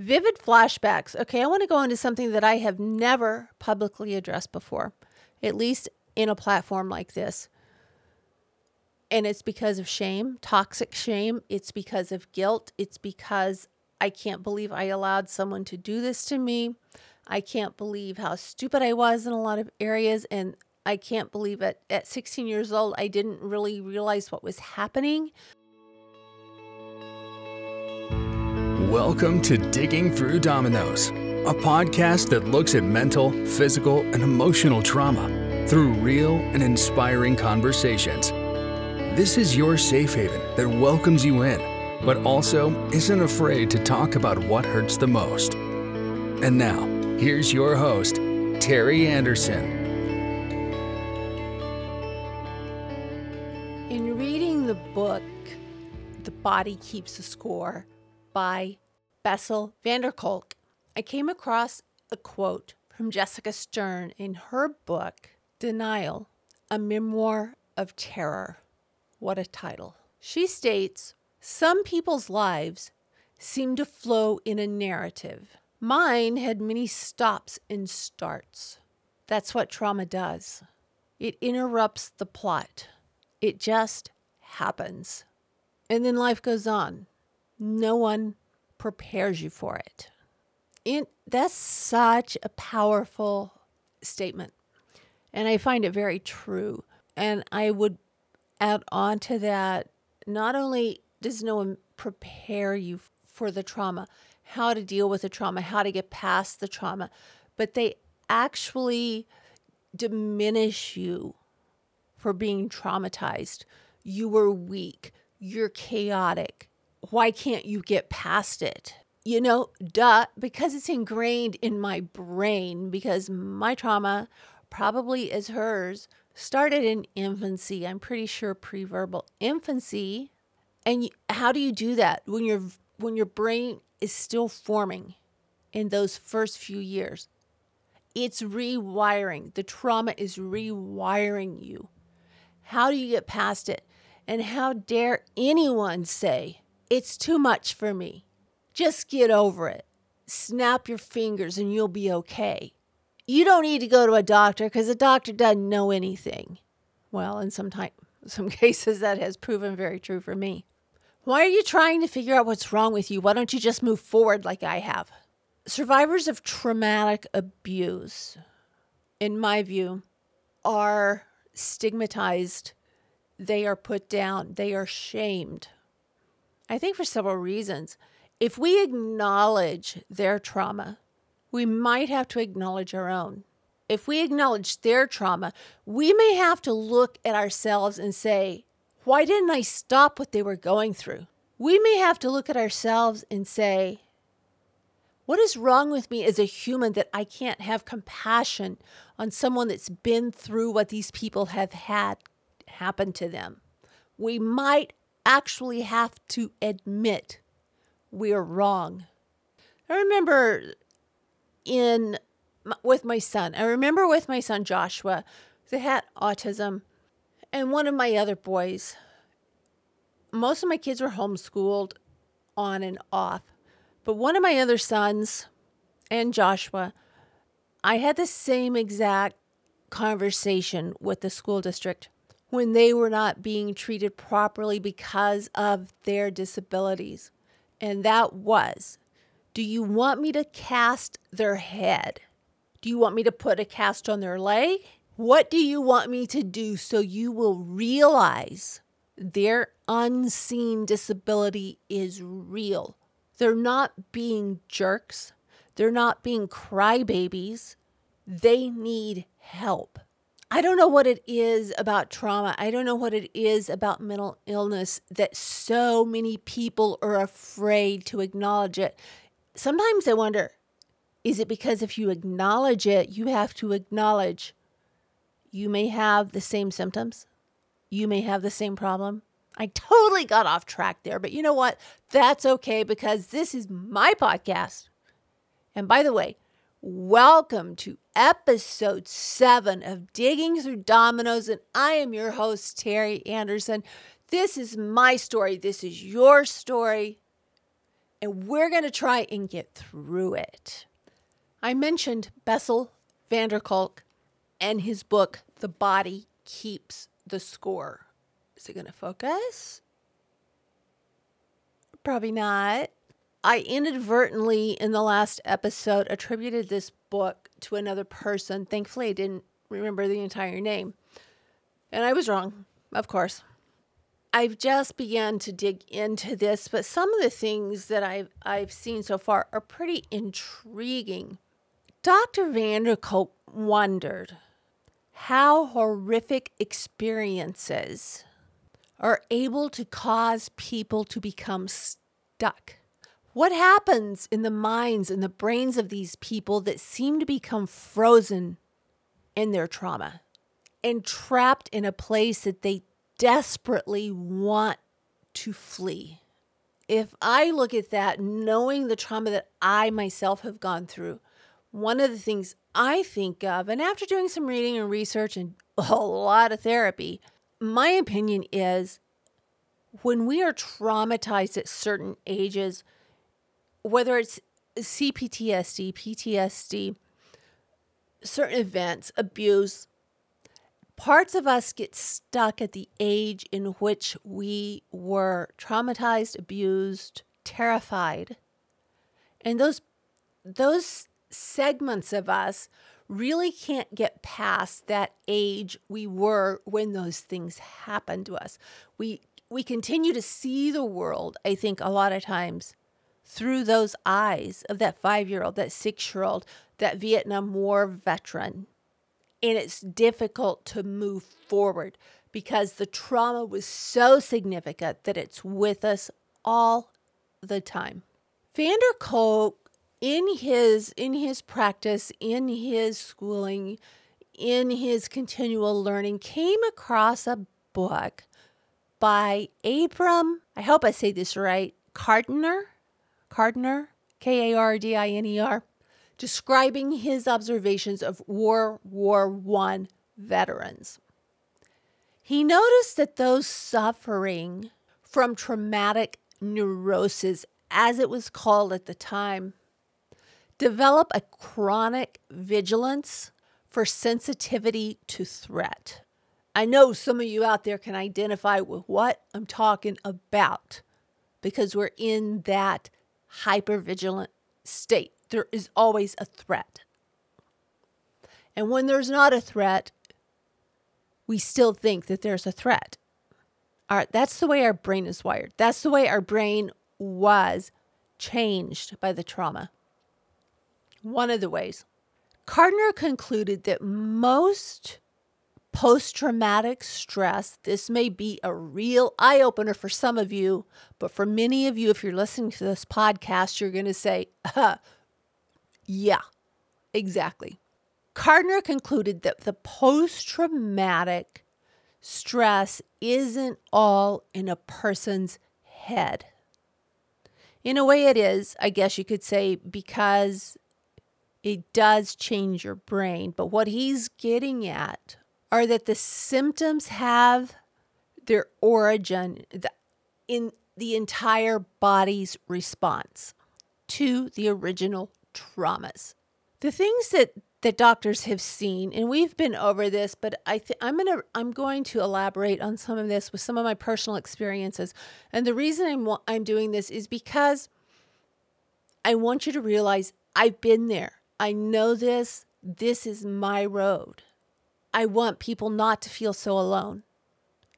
Vivid flashbacks. Okay, I want to go into something that I have never publicly addressed before, at least in a platform like this. And it's because of shame, toxic shame. It's because of guilt. It's because I can't believe I allowed someone to do this to me. I can't believe how stupid I was in a lot of areas. And I can't believe it. At 16 years old, I didn't really realize what was happening. Welcome to Digging Through Dominoes, a podcast that looks at mental, physical, and emotional trauma through real and inspiring conversations. This is your safe haven that welcomes you in, but also isn't afraid to talk about what hurts the most. And now, here's your host, Terry Anderson. In reading the book, The Body Keeps a Score by Bessel van der Kolk, I came across a quote from Jessica Stern in her book, Denial, a memoir of terror. What a title. She states Some people's lives seem to flow in a narrative. Mine had many stops and starts. That's what trauma does. It interrupts the plot. It just happens. And then life goes on. No one prepares you for it. it. That's such a powerful statement. And I find it very true. And I would add on to that not only does no one prepare you for the trauma, how to deal with the trauma, how to get past the trauma, but they actually diminish you for being traumatized. You were weak, you're chaotic, why can't you get past it? You know, duh, because it's ingrained in my brain, because my trauma, probably is hers, started in infancy. I'm pretty sure pre-verbal infancy. And how do you do that when your when your brain is still forming in those first few years? It's rewiring. The trauma is rewiring you. How do you get past it? And how dare anyone say it's too much for me. Just get over it. Snap your fingers and you'll be okay. You don't need to go to a doctor because a doctor doesn't know anything. Well, in some time, some cases that has proven very true for me. Why are you trying to figure out what's wrong with you? Why don't you just move forward like I have? Survivors of traumatic abuse, in my view, are stigmatized. They are put down. They are shamed I think for several reasons. If we acknowledge their trauma, we might have to acknowledge our own. If we acknowledge their trauma, we may have to look at ourselves and say, why didn't I stop what they were going through? We may have to look at ourselves and say, what is wrong with me as a human that I can't have compassion on someone that's been through what these people have had happen to them? We might actually have to admit we're wrong. I remember in with my son. I remember with my son Joshua, they had autism, and one of my other boys. Most of my kids were homeschooled on and off, but one of my other sons and Joshua, I had the same exact conversation with the school district when they were not being treated properly because of their disabilities. And that was do you want me to cast their head? Do you want me to put a cast on their leg? What do you want me to do so you will realize their unseen disability is real? They're not being jerks. They're not being crybabies. They need help. I don't know what it is about trauma. I don't know what it is about mental illness that so many people are afraid to acknowledge it. Sometimes I wonder is it because if you acknowledge it, you have to acknowledge you may have the same symptoms, you may have the same problem? I totally got off track there, but you know what? That's okay because this is my podcast. And by the way, Welcome to episode seven of Digging Through Dominoes, and I am your host, Terry Anderson. This is my story. This is your story. and we're going to try and get through it. I mentioned Bessel van der Kolk and his book, The Body Keeps the Score. Is it going to focus? Probably not. I inadvertently, in the last episode, attributed this book to another person. Thankfully, I didn't remember the entire name. And I was wrong, of course. I've just begun to dig into this, but some of the things that I've, I've seen so far are pretty intriguing. Dr. van der Kolk wondered how horrific experiences are able to cause people to become stuck. What happens in the minds and the brains of these people that seem to become frozen in their trauma and trapped in a place that they desperately want to flee? If I look at that, knowing the trauma that I myself have gone through, one of the things I think of, and after doing some reading and research and a lot of therapy, my opinion is when we are traumatized at certain ages, whether it's CPTSD, PTSD, certain events, abuse, parts of us get stuck at the age in which we were traumatized, abused, terrified. And those those segments of us really can't get past that age we were when those things happened to us. We we continue to see the world, I think a lot of times through those eyes of that 5-year-old, that 6-year-old, that Vietnam War veteran. And it's difficult to move forward because the trauma was so significant that it's with us all the time. Van der Kolk in his in his practice, in his schooling, in his continual learning, came across a book by Abram, I hope I say this right, Kardiner, Kardiner, K A R D I N E R, describing his observations of World War One veterans. He noticed that those suffering from traumatic neurosis, as it was called at the time, Develop a chronic vigilance for sensitivity to threat. I know some of you out there can identify with what I'm talking about because we're in that hypervigilant state. There is always a threat. And when there's not a threat, we still think that there's a threat. All right, that's the way our brain is wired. That's the way our brain was changed by the trauma one of the ways. Kardiner concluded that most post traumatic stress, this may be a real eye opener for some of you, but for many of you, if you're listening to this podcast, you're going to say, uh, yeah, exactly. Kardiner concluded that the post traumatic stress isn't all in a person's head. In a way, it is, I guess you could say, because it does change your brain. But what he's getting at are that the symptoms have their origin in the entire body's response to the original traumas. The things that that doctors have seen and we've been over this but I th- I'm going to I'm going to elaborate on some of this with some of my personal experiences. And the reason I'm I'm doing this is because I want you to realize I've been there. I know this. This is my road. I want people not to feel so alone.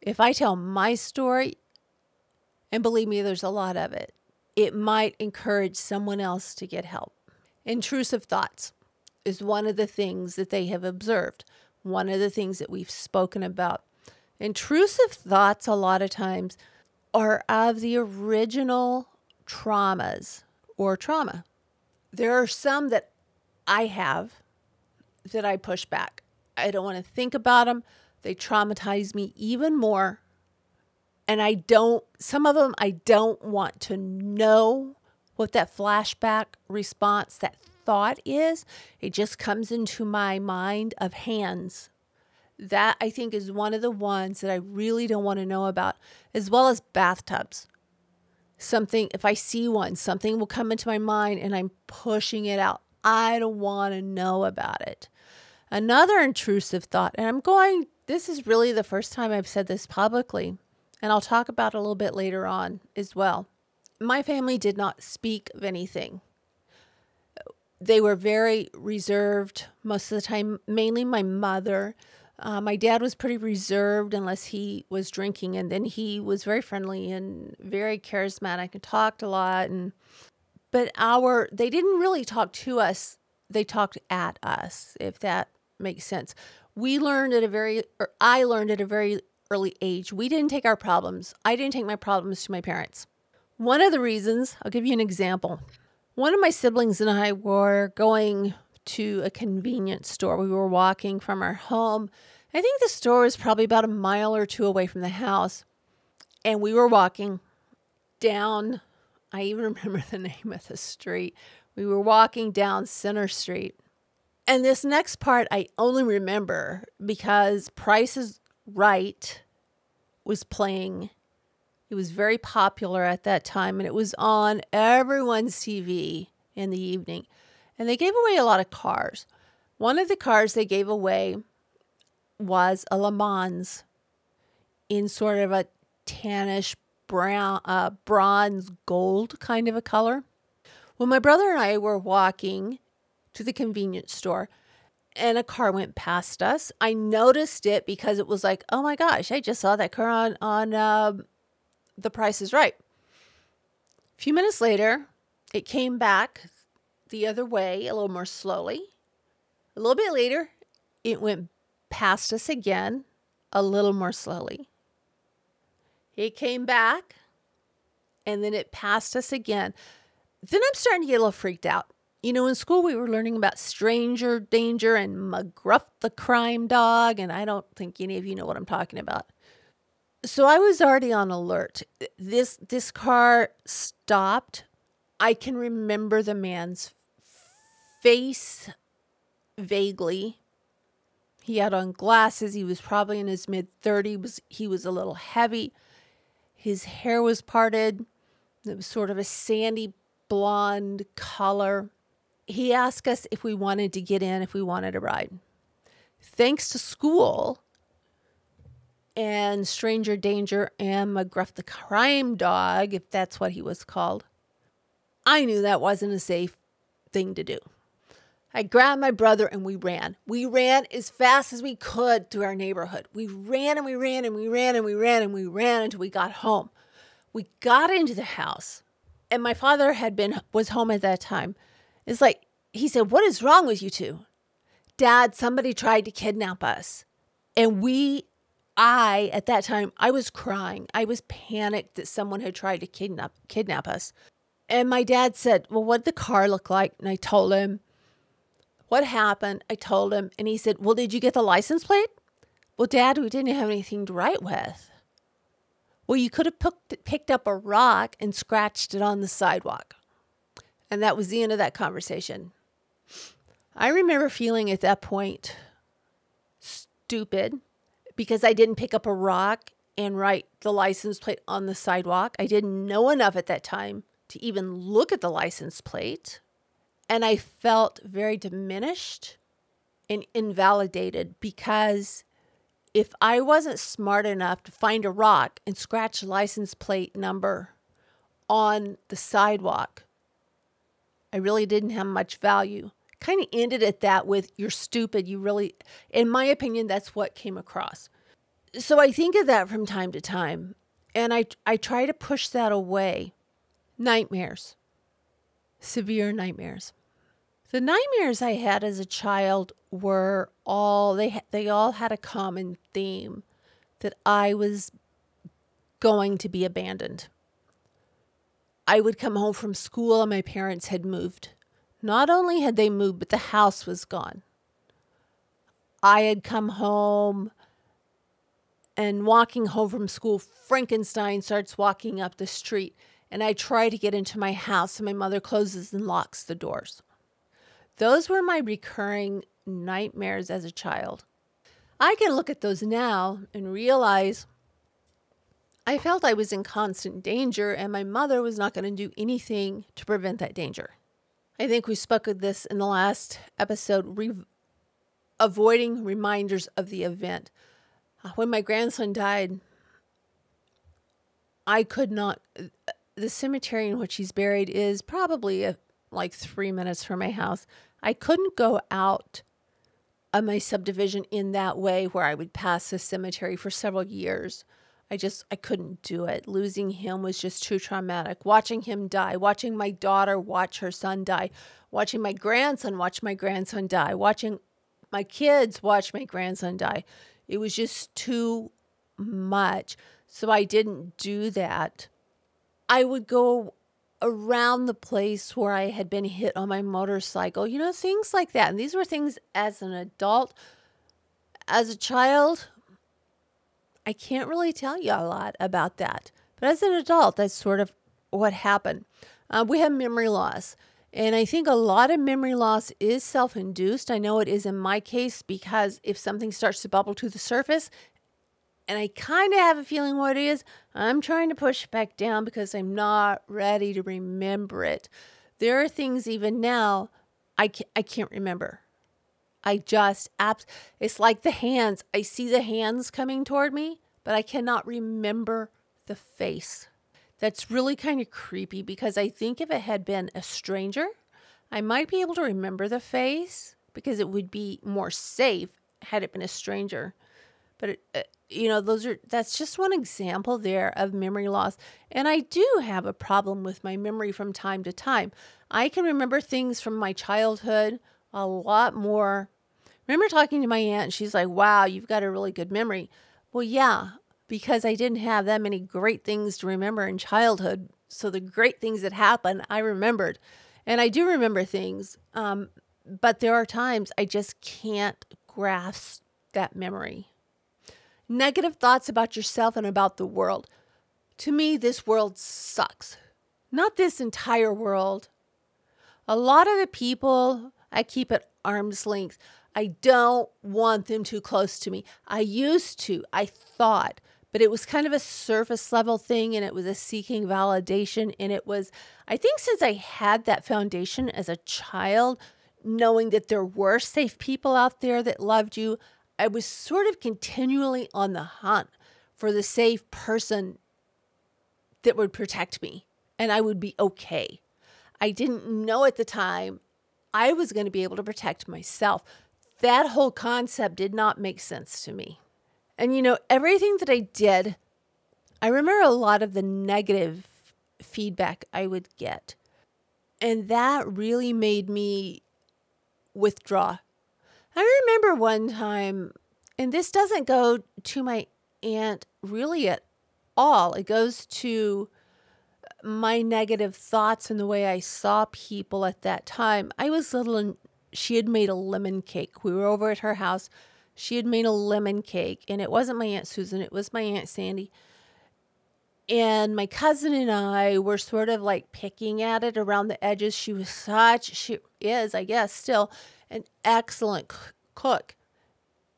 If I tell my story, and believe me, there's a lot of it, it might encourage someone else to get help. Intrusive thoughts is one of the things that they have observed, one of the things that we've spoken about. Intrusive thoughts, a lot of times, are of the original traumas or trauma. There are some that I have that I push back. I don't want to think about them. They traumatize me even more. And I don't, some of them, I don't want to know what that flashback response, that thought is. It just comes into my mind of hands. That I think is one of the ones that I really don't want to know about, as well as bathtubs. something, if I see one, something will come into my mind and I'm pushing it out. I don't want to know about it. Another intrusive thought, and I'm going, this is really the first time I've said this publicly, and I'll talk about a little bit later on as well. My family did not speak of anything. They were very reserved most of the time, mainly my mother. Uh, my dad was pretty reserved unless he was drinking, and then he was very friendly and very charismatic and talked a lot. And but our they didn't really talk to us; they talked at us, if that makes sense. We learned at a very, or I learned at a very early age. We didn't take our problems. I didn't take my problems to my parents. One of the reasons, I'll give you an example. One of my siblings and I were going to a convenience store. We were walking from our home. I think the store was probably about a mile or two away from the house. And we were walking down, I even remember the name of the street. We were walking down Center Street. And this next part I only remember because Price is Right was playing. It was very popular at that time and it was on everyone's TV in the evening. And they gave away a lot of cars. One of the cars they gave away was a Le Mans in sort of a tannish brown, uh, bronze gold kind of a color. Well, my brother and I were walking to the convenience store and a car went past us. I noticed it because it was like, oh my gosh, I just saw that car on on uh, The Price is Right. A few minutes later, it came back the other way a little more slowly. A little bit later, it went past us again a little more slowly. It came back and then it passed us again. Then I'm starting to get a little freaked out. You know, in school we were learning about stranger danger and McGruff the crime dog, and I don't think any of you know what I'm talking about. So I was already on alert. This this car stopped. I can remember the man's face vaguely. He had on glasses. He was probably in his mid 30s. He was a little heavy. His hair was parted. It was sort of a sandy blonde color he asked us if we wanted to get in, if we wanted a ride. Thanks to school and Stranger Danger and McGruff the Crime Dog, if that's what he was called, I knew that wasn't a safe thing to do. I grabbed my brother and we ran. We ran as fast as we could through our neighborhood. We ran and we ran and we ran and we ran and we ran until we got home. We got into the house and my father had been was home at that time. It's like, he said, What is wrong with you two? Dad, somebody tried to kidnap us. And we, I, at that time, I was crying. I was panicked that someone had tried to kidnap, kidnap us. And my dad said, Well, what did the car look like? And I told him what happened. I told him. And he said, Well, did you get the license plate? Well, Dad, we didn't have anything to write with. Well, you could have picked up a rock and scratched it on the sidewalk. And that was the end of that conversation. I remember feeling at that point stupid because I didn't pick up a rock and write the license plate on the sidewalk. I didn't know enough at that time to even look at the license plate. And I felt very diminished and invalidated because if I wasn't smart enough to find a rock and scratch license plate number on the sidewalk, I really didn't have much value. Kind of ended at that with, you're stupid. You really, in my opinion, that's what came across. So I think of that from time to time. And I, I try to push that away. Nightmares, severe nightmares. The nightmares I had as a child were all, they, they all had a common theme that I was going to be abandoned. I would come home from school and my parents had moved. Not only had they moved, but the house was gone. I had come home and walking home from school, Frankenstein starts walking up the street. And I try to get into my house, and my mother closes and locks the doors. Those were my recurring nightmares as a child. I can look at those now and realize I felt I was in constant danger, and my mother was not going to do anything to prevent that danger. I think we spoke of this in the last episode re- avoiding reminders of the event. Uh, when my grandson died, I could not. The cemetery in which he's buried is probably a, like three minutes from my house. I couldn't go out of my subdivision in that way where I would pass the cemetery for several years. I just I couldn't do it. Losing him was just too traumatic. Watching him die, watching my daughter watch her son die, watching my grandson watch my grandson die, watching my kids watch my grandson die. It was just too much. So I didn't do that. I would go around the place where I had been hit on my motorcycle, you know, things like that. And these were things as an adult. As a child, I can't really tell you a lot about that. But as an adult, that's sort of what happened. Uh, we have memory loss. And I think a lot of memory loss is self induced. I know it is in my case because if something starts to bubble to the surface, and I kind of have a feeling what it is, I'm trying to push back down because I'm not ready to remember it. There are things even now I I can't remember. I just abs- it's like the hands. I see the hands coming toward me, but I cannot remember the face. That's really kind of creepy because I think if it had been a stranger, I might be able to remember the face because it would be more safe had it been a stranger. But it, uh, you know, those are that's just one example there of memory loss. And I do have a problem with my memory from time to time. I can remember things from my childhood a lot more. Remember talking to my aunt, and she's like, Wow, you've got a really good memory. Well, yeah, because I didn't have that many great things to remember in childhood. So the great things that happened, I remembered. And I do remember things, um, but there are times I just can't grasp that memory. Negative thoughts about yourself and about the world. To me, this world sucks. Not this entire world. A lot of the people I keep at arm's length. I don't want them too close to me. I used to, I thought, but it was kind of a surface level thing and it was a seeking validation. And it was, I think, since I had that foundation as a child, knowing that there were safe people out there that loved you, I was sort of continually on the hunt for the safe person that would protect me and I would be okay. I didn't know at the time I was going to be able to protect myself. That whole concept did not make sense to me. And you know, everything that I did, I remember a lot of the negative feedback I would get. And that really made me withdraw. I remember one time, and this doesn't go to my aunt really at all, it goes to my negative thoughts and the way I saw people at that time. I was little she had made a lemon cake. We were over at her house. She had made a lemon cake, and it wasn't my Aunt Susan, it was my Aunt Sandy. And my cousin and I were sort of like picking at it around the edges. She was such, she is, I guess, still an excellent cook.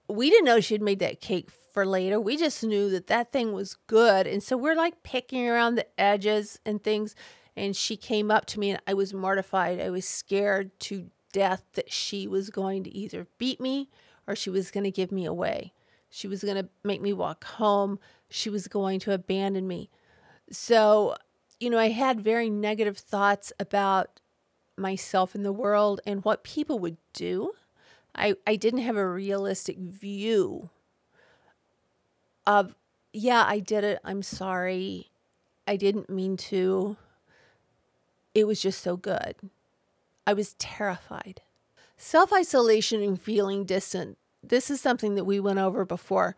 We didn't know she'd made that cake for later. We just knew that that thing was good. And so we're like picking around the edges and things. And she came up to me and I was mortified. I was scared to death that she was going to either beat me or she was going to give me away. She was going to make me walk home. She was going to abandon me. So, you know, I had very negative thoughts about myself in the world and what people would do. I, I didn't have a realistic view of, yeah, I did it. I'm sorry. I didn't mean to. It was just so good. I was terrified. Self isolation and feeling distant. This is something that we went over before.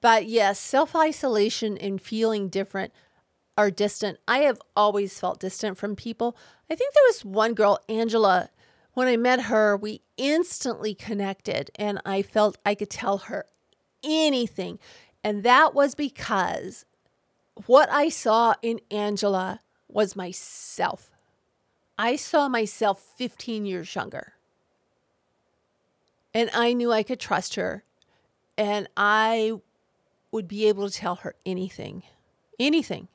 But yes, self isolation and feeling different are distant. I have always felt distant from people. I think there was one girl, Angela, when I met her, we instantly connected and I felt I could tell her anything. And that was because what I saw in Angela was myself. I saw myself 15 years younger. And I knew I could trust her and I would be able to tell her anything. anything.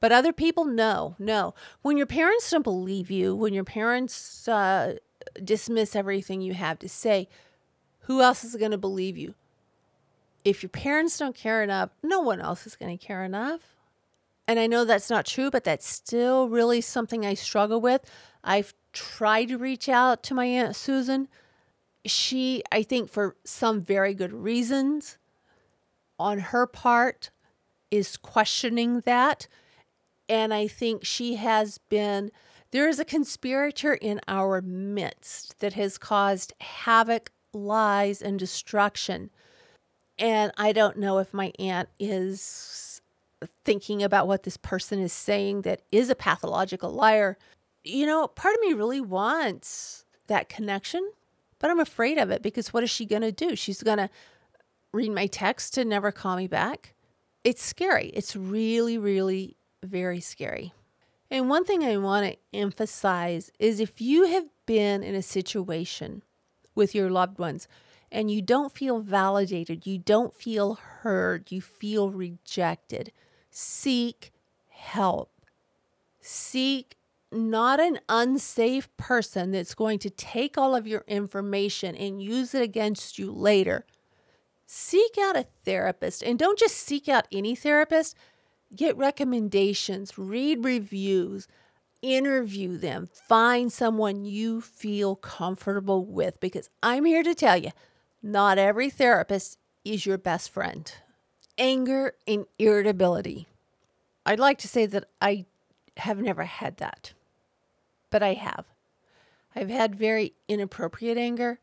But other people, no, no. When your parents don't believe you, when your parents uh, dismiss everything you have to say, who else is going to believe you? If your parents don't care enough, no one else is going to care enough. And I know that's not true, but that's still really something I struggle with. I've tried to reach out to my Aunt Susan. She, I think, for some very good reasons on her part, is questioning that. And I think she has been, there is a conspirator in our midst that has caused havoc, lies, and destruction. And I don't know if my aunt is thinking about what this person is saying that is a pathological liar. You know, part of me really wants that connection, but I'm afraid of it because what is she going to do? She's going to read my text and never call me back. It's scary. It's really, really very scary. And one thing I want to emphasize is if you have been in a situation with your loved ones and you don't feel validated, you don't feel heard, you feel rejected, seek help. Seek not an unsafe person that's going to take all of your information and use it against you later. Seek out a therapist and don't just seek out any therapist. Get recommendations, read reviews, interview them, find someone you feel comfortable with because I'm here to tell you not every therapist is your best friend anger and irritability. I'd like to say that I have never had that, but I have. I've had very inappropriate anger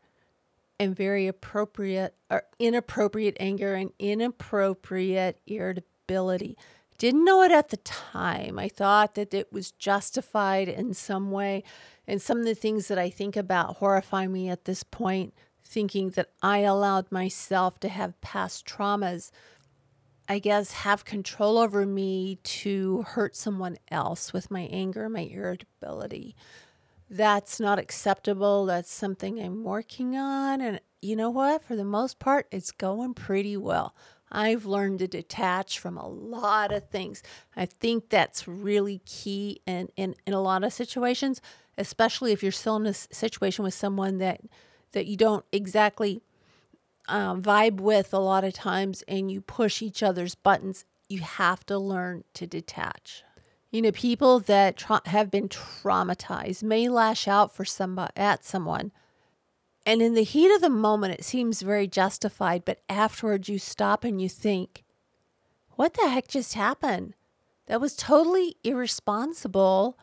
and very appropriate or inappropriate anger and inappropriate irritability. Didn't know it at the time. I thought that it was justified in some way. And some of the things that I think about horrify me at this point, thinking that I allowed myself to have past traumas I guess, have control over me to hurt someone else with my anger, my irritability. That's not acceptable. That's something I'm working on. And you know what? For the most part, it's going pretty well. I've learned to detach from a lot of things. I think that's really key in, in, in a lot of situations, especially if you're still in a situation with someone that that you don't exactly um, vibe with a lot of times and you push each other's buttons, you have to learn to detach. You know, people that tra- have been traumatized may lash out for somebody at someone, and in the heat of the moment, it seems very justified. But afterwards, you stop and you think, "What the heck just happened? That was totally irresponsible."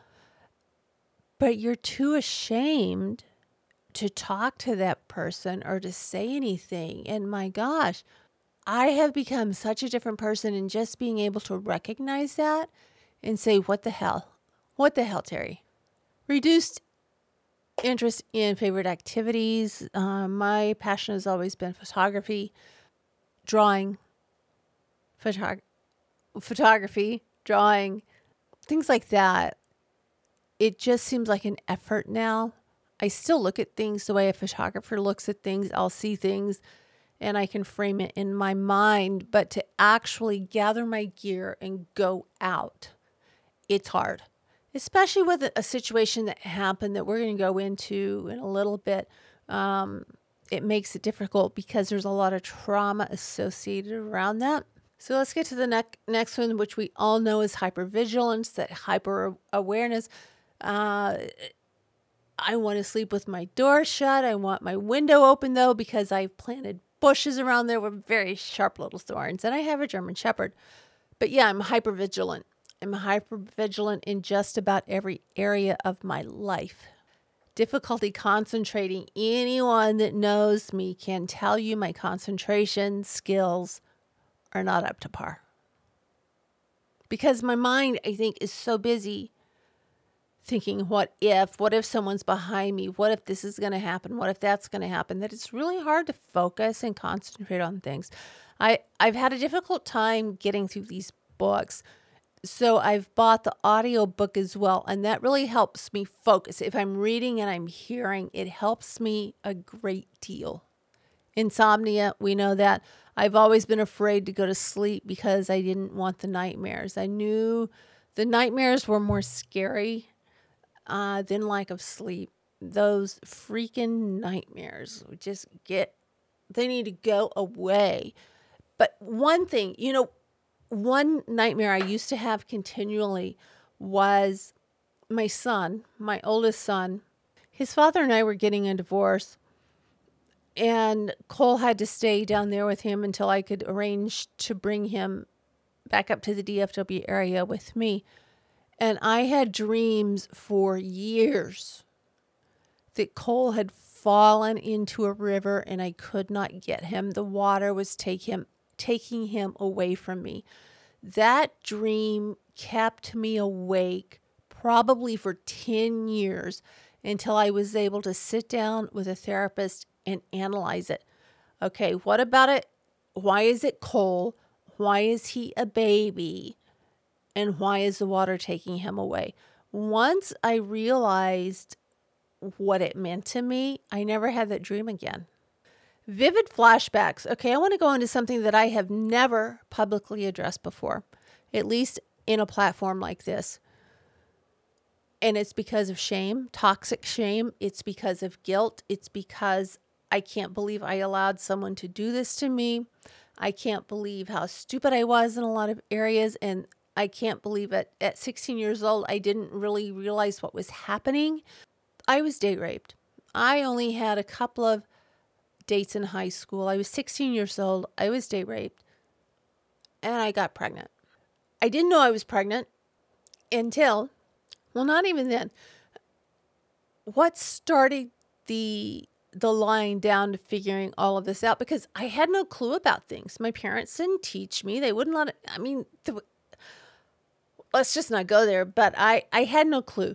But you're too ashamed to talk to that person or to say anything. And my gosh, I have become such a different person in just being able to recognize that and say, What the hell? What the hell, Terry? Reduced interest in favorite activities. Uh, my passion has always been photography, drawing, photog- photography, drawing, things like that. It just seems like an effort now I still look at things the way a photographer looks at things. I'll see things and I can frame it in my mind, but to actually gather my gear and go out, it's hard. Especially with a situation that happened that we're going to go into in a little bit. Um, it makes it difficult because there's a lot of trauma associated around that. So let's get to the ne- next one, which we all know is hypervigilance, that hyper awareness. Uh, I want to sleep with my door shut. I want my window open though because I've planted bushes around there with very sharp little thorns and I have a German shepherd. But yeah, I'm hyper vigilant. I'm hyper vigilant in just about every area of my life. Difficulty concentrating. Anyone that knows me can tell you my concentration skills are not up to par. Because my mind, I think, is so busy thinking, what if? What if someone's behind me? What if this is going to happen? What if that's going to happen? That it's really hard to focus and concentrate on things. I, I've had a difficult time getting through these books. So I've bought the audio book as well, and that really helps me focus. If I'm reading and I'm hearing, it helps me a great deal Insomnia, we know that. I've always been afraid to go to sleep because I didn't want the nightmares. I knew the nightmares were more scary uh, than lack of sleep. Those freaking nightmares just get, they need to go away. But one thing, you know, one nightmare I used to have continually was my son, my oldest son. His father and I were getting a divorce and Cole had to stay down there with him until I could arrange to bring him back up to the DFW area with me. And I had dreams for years that Cole had fallen into a river and I could not get him. The water was take him taking him away from me. That dream kept me awake probably for 10 years until I was able to sit down with a therapist and analyze it. Okay, what about it? Why is it Cole? Why is he a baby? And why is the water taking him away? Once I realized what it meant to me, I never had that dream again. Vivid flashbacks. Okay, I want to go into something that I have never publicly addressed before, at least in a platform like this. And it's because of shame, toxic shame. It's because of guilt. It's because I can't believe I allowed someone to do this to me. I can't believe how stupid I was in a lot of areas. And I can't believe it. At 16 years old, I didn't really realize what was happening. I was date raped. I only had a couple of dates in high school. I was 16 years old. I was date raped. And I got pregnant. I didn't know I was pregnant until, well, not even then. What started the the lying down to figuring all of this out because I had no clue about things. My parents didn't teach me. They wouldn't let it, I mean, let's just not go there, but I I had no clue.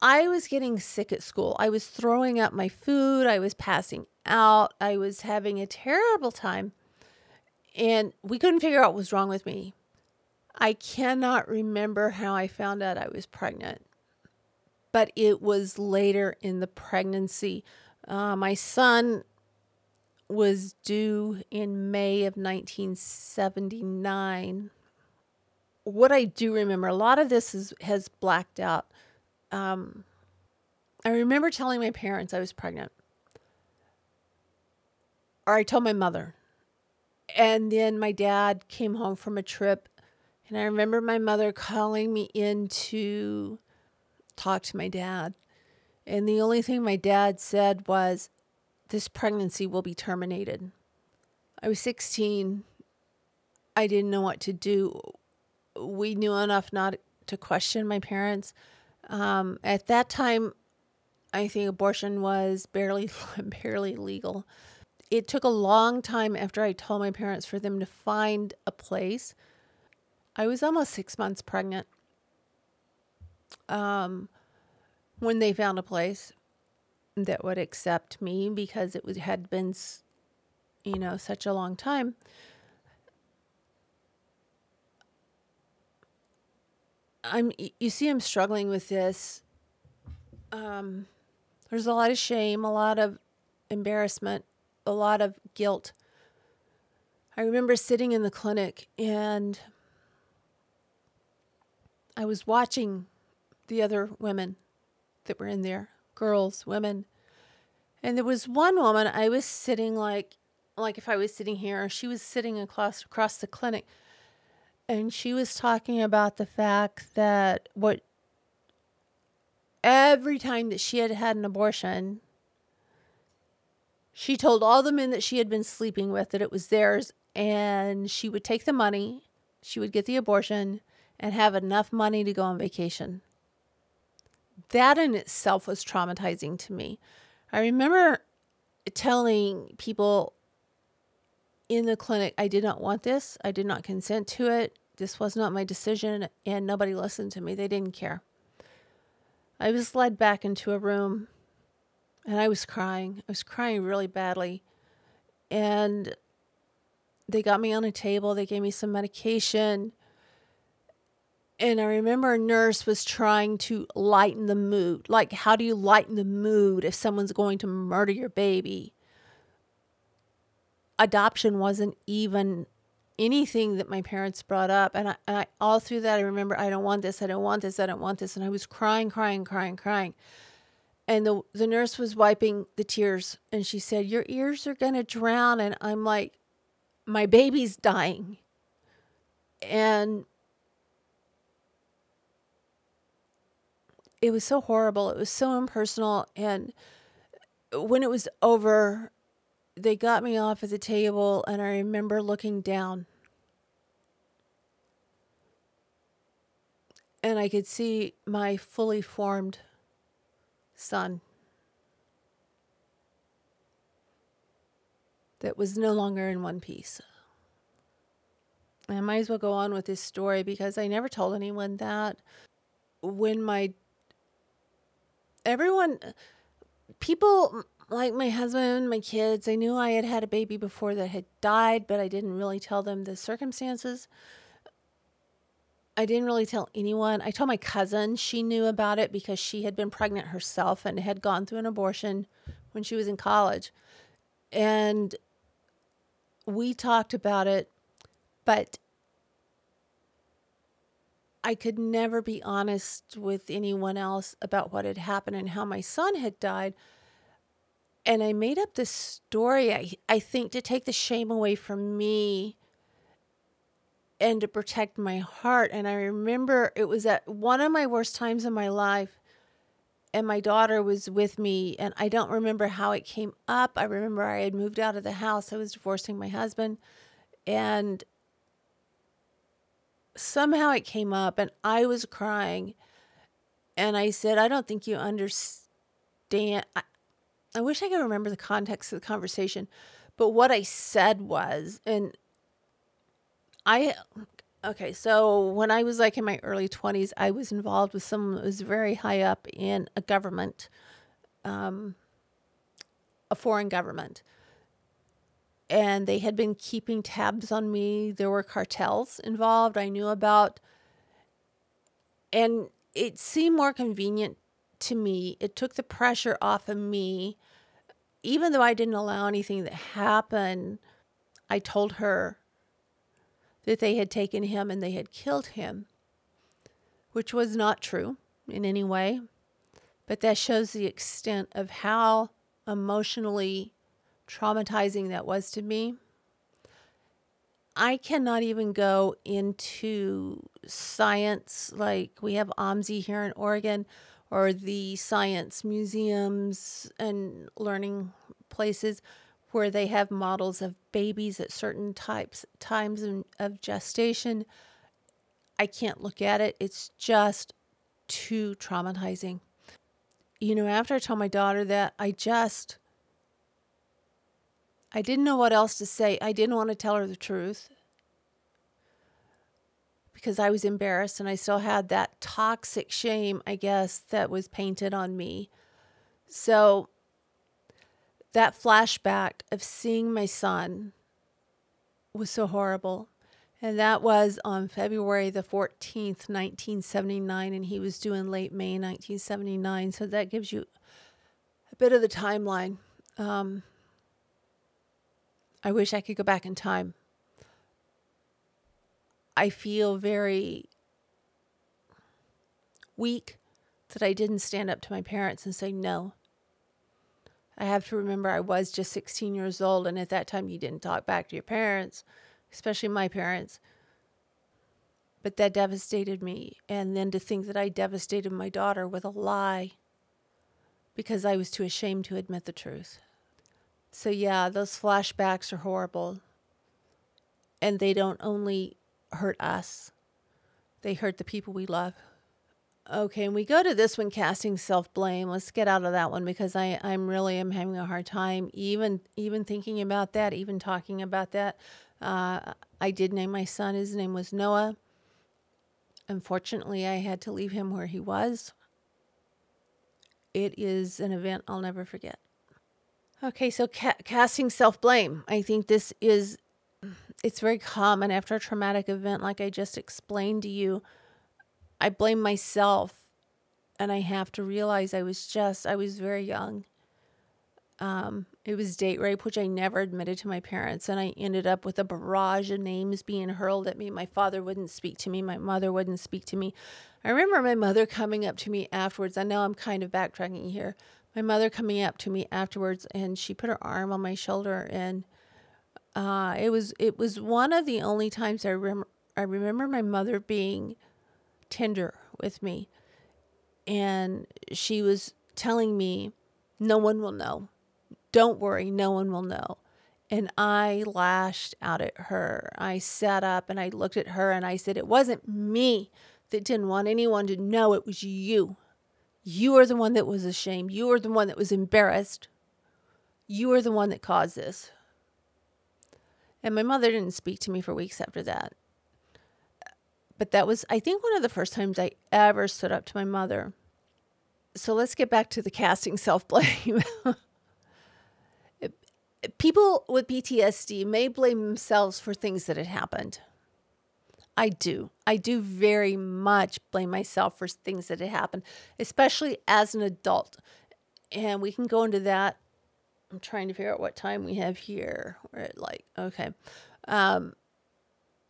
I was getting sick at school. I was throwing up my food. I was passing out. I was having a terrible time. And we couldn't figure out what was wrong with me. I cannot remember how I found out I was pregnant, but it was later in the pregnancy uh, my son was due in May of 1979. What I do remember, a lot of this is, has blacked out. Um, I remember telling my parents I was pregnant, or I told my mother. And then my dad came home from a trip, and I remember my mother calling me in to talk to my dad. And the only thing my dad said was, This pregnancy will be terminated. I was 16. I didn't know what to do. We knew enough not to question my parents. Um, at that time, I think abortion was barely barely legal. It took a long time after I told my parents for them to find a place. I was almost six months pregnant. Um, when they found a place that would accept me because it was, had been, you know, such a long time. I'm you see I'm struggling with this. Um, there's a lot of shame, a lot of embarrassment, a lot of guilt. I remember sitting in the clinic and I was watching the other women that were in there girls, women. And there was one woman I was sitting like like if I was sitting here, she was sitting across across the clinic and she was talking about the fact that what every time that she had had an abortion, she told all the men that she had been sleeping with that it was theirs and she would take the money, she would get the abortion and have enough money to go on vacation that in itself was traumatizing to me. I remember telling people in the clinic, I did not want this. I did not consent to it. This was not my decision, and nobody listened to me. They didn't care. I was led back into a room and I was crying. I was crying really badly. And they got me on a table, they gave me some medication. And I remember a nurse was trying to lighten the mood. Like, how do you lighten the mood if someone's going to murder your baby? Adoption wasn't even anything that my parents brought up. And I, and I all through that, I remember, I don't want this, I don't want this, I don't want this. And I was crying, crying, crying, crying. And the, the nurse was wiping the tears and she said, Your ears are going to drown. And I'm like, My baby's dying. And it was so horrible. It was so impersonal. And when it was over, they got me off at the table, and I remember looking down. And I could see my fully formed son that was no longer in one piece. I might as well go on with this story because I never told anyone that. When my everyone, people like my husband, my kids, I knew I had had a baby before that had died, but I didn't really tell them the circumstances. I didn't really tell anyone. I told my cousin, she knew about it because she had been pregnant herself and had gone through an abortion when she was in college. And we talked about it, but I could never be honest with anyone else about what had happened and how my son had died. And I made up this story, I, I think, to take the shame away from me and to protect my heart. And I remember it was at one of my worst times in my life, and my daughter was with me. And I don't remember how it came up. I remember I had moved out of the house, I was divorcing my husband. And somehow it came up and I was crying. And I said, I don't think you understand. I wish I could remember the context of the conversation, but what I said was, and I, okay, so when I was like in my early 20s, I was involved with someone that was very high up in a government, um, a foreign government and they had been keeping tabs on me. There were cartels involved, I knew about. And it seemed more convenient to me. It took the pressure off of me. Even though I didn't allow anything that happened, I told her that they had taken him and they had killed him, which was not true in any way. But that shows the extent of how emotionally traumatizing that was to me. I cannot even go into science like we have OMSI here in Oregon or the science museums and learning places where they have models of babies at certain types times of gestation. I can't look at it. It's just too traumatizing. You know, after I told my daughter that, I just I didn't know what else to say. I didn't want to tell her the truth because I was embarrassed and I still had that toxic shame, I guess, that was painted on me. So that flashback of seeing my son was so horrible. And that was on February the 14th, 1979, and he was due in late May 1979. So that gives you a bit of the timeline. Um, I wish I could go back in time. I feel very weak that I didn't stand up to my parents and say no. I have to remember I was just 16 years old, and at that time, you didn't talk back to your parents, especially my parents. But that devastated me. And then to think that I devastated my daughter with a lie because I was too ashamed to admit the truth. So, yeah, those flashbacks are horrible. And they don't only hurt us, they hurt the people we love. Okay, and we go to this one, casting self blame. Let's get out of that one because I, I'm really am having a hard time even even thinking about that, even talking about that. Uh, I did name my son. His name was Noah. Unfortunately, I had to leave him where he was. It is an event I'll never forget. Okay, so ca- casting self blame. I think this is it's very common after a traumatic event like I just explained to you. I blame myself and I have to realize I was just I was very young. Um, it was date rape, which I never admitted to my parents. And I ended up with a barrage of names being hurled at me. My father wouldn't speak to me, my mother wouldn't speak to me. I remember my mother coming up to me afterwards. I know I'm kind of backtracking here. My mother coming up to me afterwards and she put her arm on my shoulder and uh, it was it was one of the only times I remember I remember my mother being tender with me and she was telling me no one will know don't worry, no one will know. And I lashed out at her. I sat up and I looked at her and I said, It wasn't me that didn't want anyone to know, it was you. You are the one that was ashamed. You are the one that was embarrassed. You are the one that caused this. And my mother didn't speak to me for weeks after that. But that was, I think, one of the first times I ever stood up to my mother. So let's get back to the casting self blame. people with PTSD may blame themselves for things that had happened. I do. I do very much blame myself for things that had happened, especially as an adult. And we can go into that. I'm trying to figure out what time we have here. We're at like, okay. Um,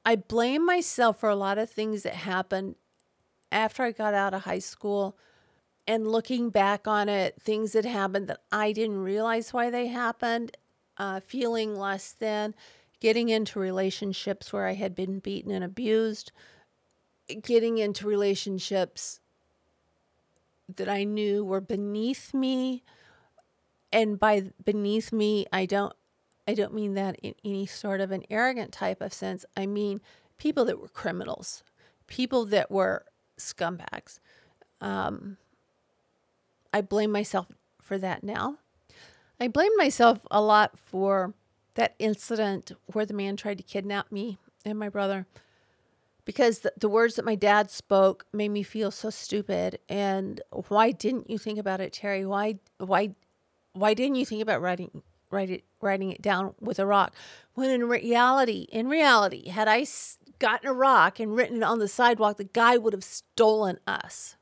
I blame myself for a lot of things that happened after I got out of high school and looking back on it, things that happened that I didn't realize why they happened uh, feeling less than, getting into relationships where I had been beaten and abused, getting into relationships that I knew were beneath me. And by beneath me, I don't I don't mean that in any sort of an arrogant type of sense. I mean people that were criminals, people that were scumbags. Um, I blame myself for that now. I blame myself a lot for that incident where the man tried to kidnap me and my brother because the, the, words that my dad spoke made me feel so stupid and why didn't you think about it terry why why why didn't you think about writing write it writing it down with a rock when in reality in reality had i gotten a rock and written it on the sidewalk the guy would have stolen us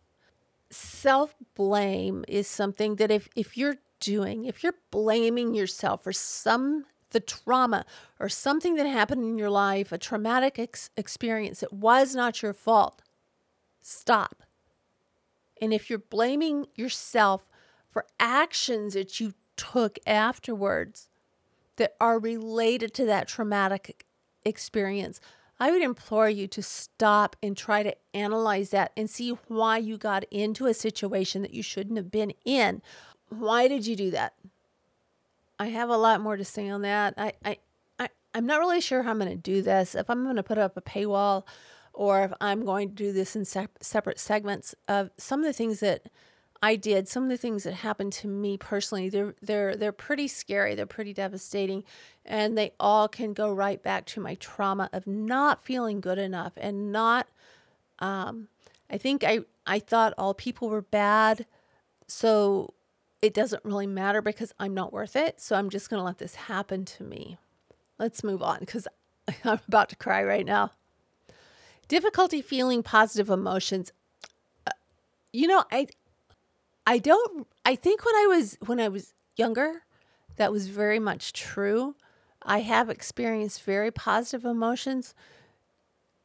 self blame is something that if if you're doing, if you're blaming yourself for some the trauma or something that happened in your life, a traumatic ex- experience that was not your fault, stop. And if you're blaming yourself for actions that you took afterwards that are related to that traumatic experience, I would implore you to stop and try to analyze that and see why you got into a situation that you shouldn't have been in why did you do that? I have a lot more to say on that. I, I, I I'm not really sure how I'm going to do this. If I'm going to put up a paywall, or if I'm going to do this in se- separate segments of some of the things that I did, some of the things that happened to me personally. They're they're they're pretty scary. They're pretty devastating, and they all can go right back to my trauma of not feeling good enough and not. Um, I think I I thought all people were bad, so it doesn't really matter because I'm not worth it. So I'm just going to let this happen to me. Let's move on because I'm about to cry right now. Difficulty feeling positive emotions. Uh, you know, I I don't I think when I was when I was younger, that was very much true. I have experienced very positive emotions,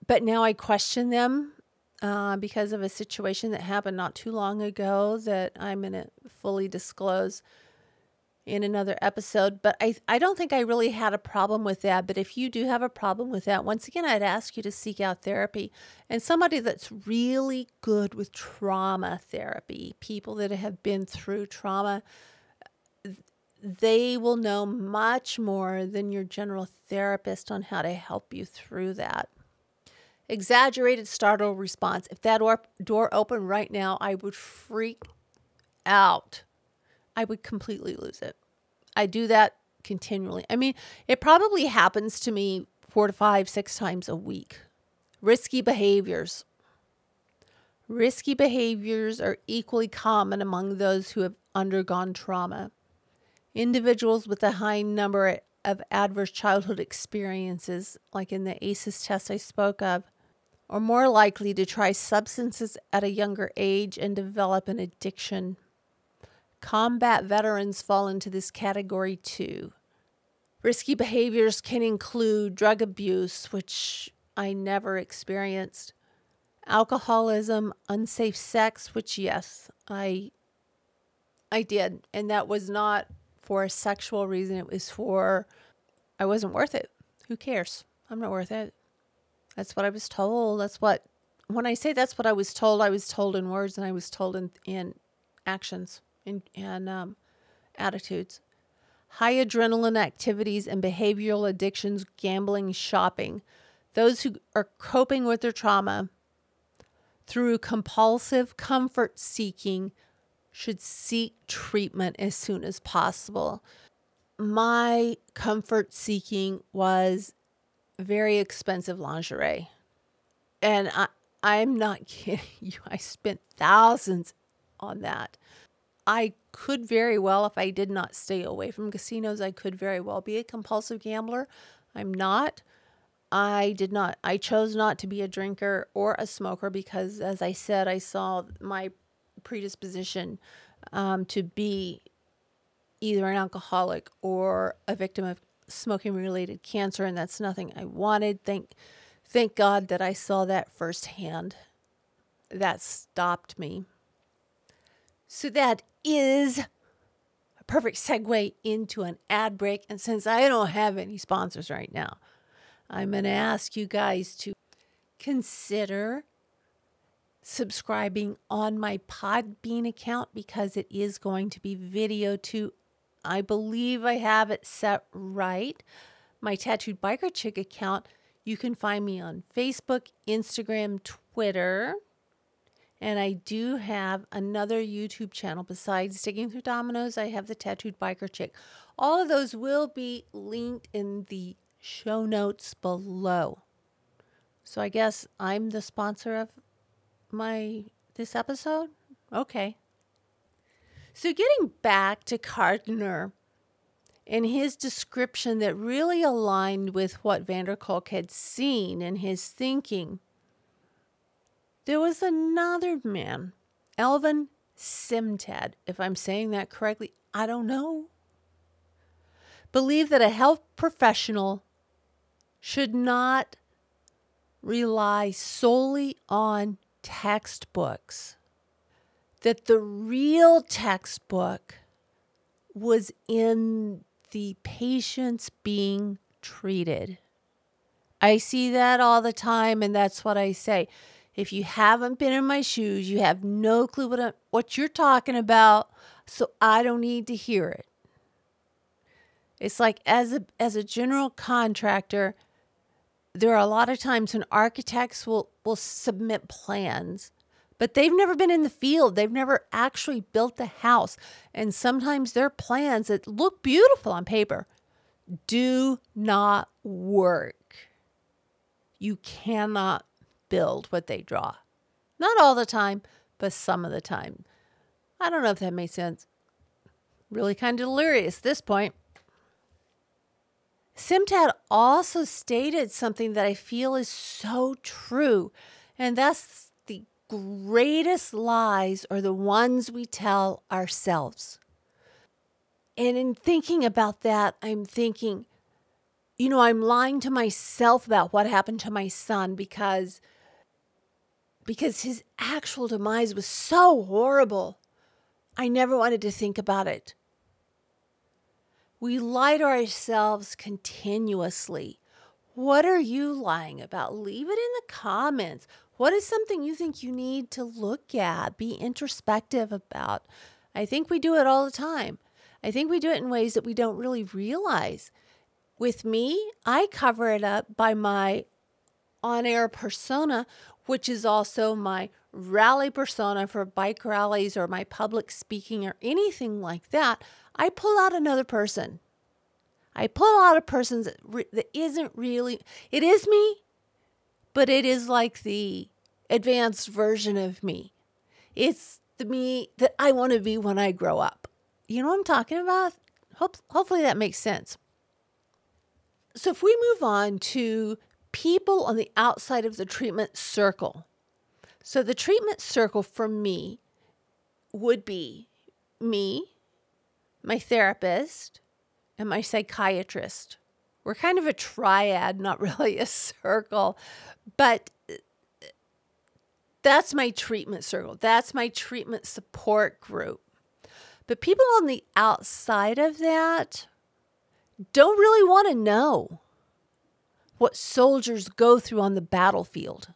but now I question them uh, because of a situation that happened not too long ago that I'm going to fully disclose in another episode. But I, I don't think I really had a problem with that. But if you do have a problem with that, once again, I'd ask you to seek out therapy and somebody that's really good with trauma therapy, people that have been through trauma. They will know much more than your general therapist on how to help you through that exaggerated startle response. If that door, door opened right now, I would freak out. I would completely lose it. I do that continually. I mean, it probably happens to me four to five, six times a week. Risky behaviors. Risky behaviors are equally common among those who have undergone trauma. Individuals with a high number of adverse childhood experiences, like in the ACEs test I spoke of, are more likely to try substances at a younger age and develop an addiction. Combat veterans fall into this category too. Risky behaviors can include drug abuse, which I never experienced, alcoholism, unsafe sex, which yes, I I did, and that was not for a sexual reason. It was for I wasn't worth it. Who cares? I'm not worth it. That's what I was told. That's what when I say that's what I was told, I was told in words and I was told in in actions and and um, attitudes high adrenaline activities and behavioral addictions, gambling, shopping. Those who are coping with their trauma through compulsive comfort seeking should seek treatment as soon as possible. My comfort seeking was very expensive lingerie. And I, I'm not kidding you. I spent thousands on that. I could very well, if I did not stay away from casinos, I could very well be a compulsive gambler. I'm not. I did not, I chose not to be a drinker or a smoker because, as I said, I saw my predisposition um, to be either an alcoholic or a victim of smoking related cancer and that's nothing I wanted. Thank thank God that I saw that firsthand. That stopped me. So that is a perfect segue into an ad break. And since I don't have any sponsors right now, I'm going to ask you guys to consider subscribing on my Podbean account because it is going to be video too. I believe I have it set right. My Tattooed Biker Chick account, you can find me on Facebook, Instagram, Twitter. And I do have another YouTube channel besides Digging Through Dominoes. I have the Tattooed Biker Chick. All of those will be linked in the show notes below. So I guess I'm the sponsor of my this episode. Okay. So getting back to Kardiner and his description that really aligned with what van der Kolk had seen in his thinking there was another man, Elvin Semrad, if I'm saying that correctly, I don't know. Believe that a health professional should not rely solely on textbooks, that the real textbook was in the patients being treated. I see that all the time, and that's what I say. If you haven't been in my shoes, you have no clue what, I, what you're talking about, so I don't need to hear it. It's like as a as a general contractor, there are a lot of times when architects will will submit plans, but they've never been in the field. They've never actually built a house, and sometimes their plans that look beautiful on paper do not work. You cannot build what they draw. Not all the time, but some of the time. I don't know if that makes sense. Really kind of delirious at this point. Semrad also stated something that I feel is so true, and that's the greatest lies are the ones we tell ourselves. And in thinking about that, I'm thinking, you know, I'm lying to myself about what happened to my son because because his actual demise was so horrible. I never wanted to think about it. We lie to ourselves continuously. What are you lying about? Leave it in the comments. What is something you think you need to look at, be introspective about? I think we do it all the time. I think we do it in ways that we don't really realize. With me, I cover it up by my on air persona, which is also my rally persona for bike rallies or my public speaking or anything like that, I pull out another person. I pull out a person that, re- that isn't really, it is me, but it is like the advanced version of me. It's the me that I want to be when I grow up. You know what I'm talking about? Hope, hopefully that makes sense. So if we move on to people on the outside of the treatment circle. So, the treatment circle for me would be me, my therapist, and my psychiatrist. We're kind of a triad, not really a circle, but that's my treatment circle. That's my treatment support group. But people on the outside of that don't really want to know what soldiers go through on the battlefield.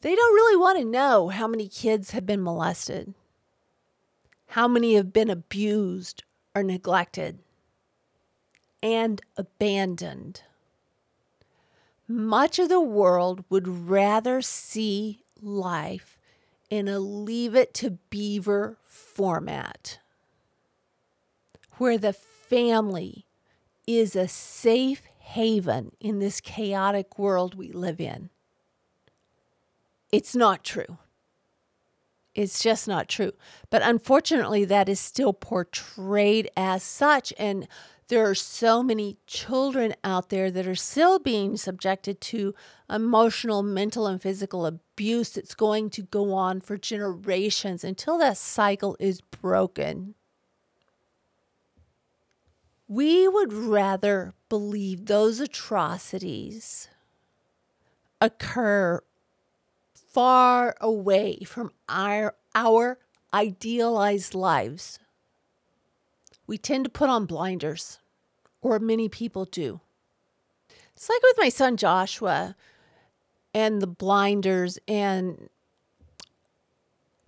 They don't really want to know how many kids have been molested, how many have been abused or neglected and abandoned. Much of the world would rather see life in a leave it to beaver format, where the family is a safe haven in this chaotic world we live in. It's not true. It's just not true. But unfortunately, that is still portrayed as such. And there are so many children out there that are still being subjected to emotional, mental, and physical abuse that's going to go on for generations until that cycle is broken. We would rather believe those atrocities occur far away from our, our idealized lives we tend to put on blinders, or many people do. It's like with my son Joshua and the blinders and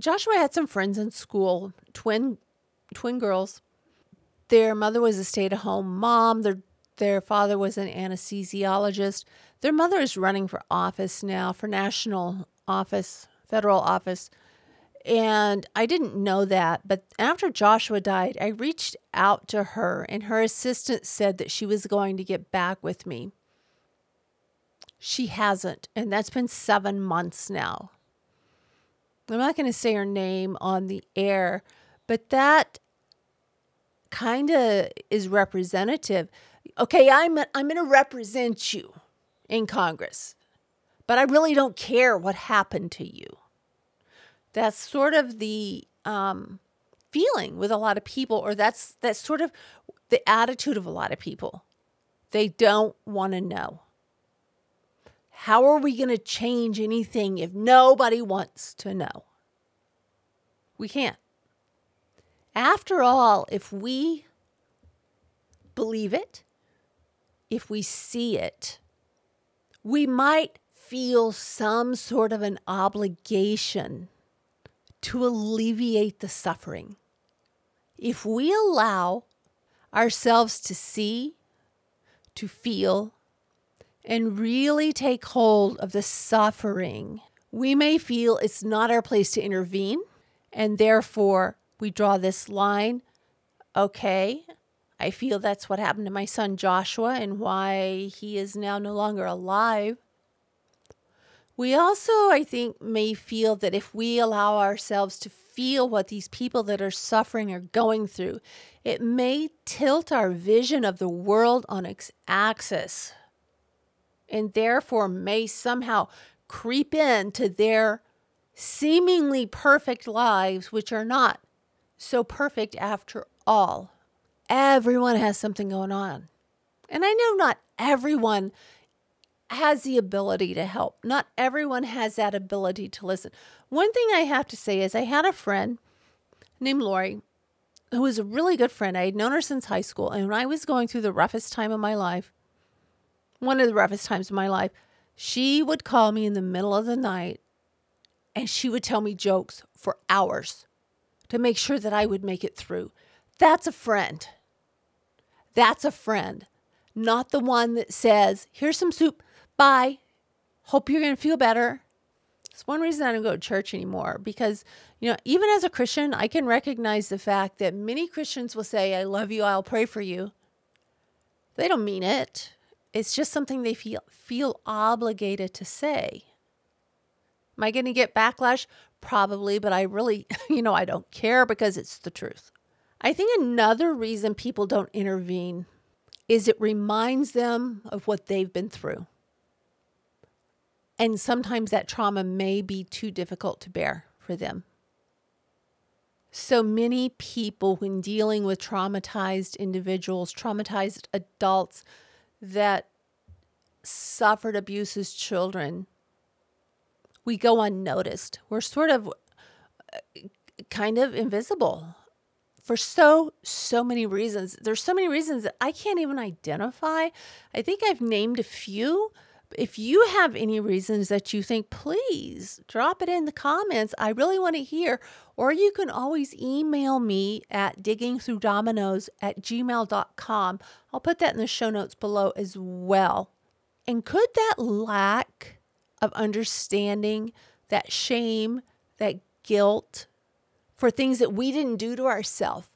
Joshua had some friends in school, twin twin girls. Their mother was a stay-at-home mom. Their their father was an anesthesiologist. Their mother is running for office now, for national office, federal office. And I didn't know that, but after Joshua died, I reached out to her, and her assistant said that she was going to get back with me. She hasn't, and that's been seven months now. I'm not going to say her name on the air, but that kind of is representative. Okay, I'm I'm going to represent you in Congress, but I really don't care what happened to you. That's sort of the um, feeling with a lot of people, or that's that's sort of the attitude of a lot of people. They don't want to know. How are we going to change anything if nobody wants to know? We can't. After all, if we believe it, if we see it, we might feel some sort of an obligation to alleviate the suffering. If we allow ourselves to see, to feel, and really take hold of the suffering, we may feel it's not our place to intervene, and therefore we draw this line. Okay, I feel that's what happened to my son Joshua and why he is now no longer alive. We also, I think, may feel that if we allow ourselves to feel what these people that are suffering are going through, it may tilt our vision of the world on its axis and therefore may somehow creep into their seemingly perfect lives, which are not so perfect after all. Everyone has something going on. And I know not everyone has the ability to help. Not everyone has that ability to listen. One thing I have to say is I had a friend named Lori who was a really good friend. I had known her since high school. And when I was going through the roughest time of my life, one of the roughest times of my life, she would call me in the middle of the night and she would tell me jokes for hours to make sure that I would make it through. That's a friend. That's a friend, not the one that says, Here's some soup. Bye. Hope you're going to feel better. It's one reason I don't go to church anymore because, you know, even as a Christian, I can recognize the fact that many Christians will say, I love you, I'll pray for you. They don't mean it. It's just something they feel feel obligated to say. Am I going to get backlash? Probably, but I really, you know, I don't care because it's the truth. I think another reason people don't intervene is it reminds them of what they've been through. And sometimes that trauma may be too difficult to bear for them. So many people, when dealing with traumatized individuals, traumatized adults that suffered abuse as children, we go unnoticed. We're sort of uh, kind of invisible for so so many reasons. There's so many reasons that i can't even identify. I think i've named a few. If you have any reasons that you think please drop it in the comments. I really want to hear or you can always email me at diggingthroughdominoes at gmail.com i'll put that in the show notes below as well. And could that lack of understanding that shame that guilt for things that we didn't do to ourselves.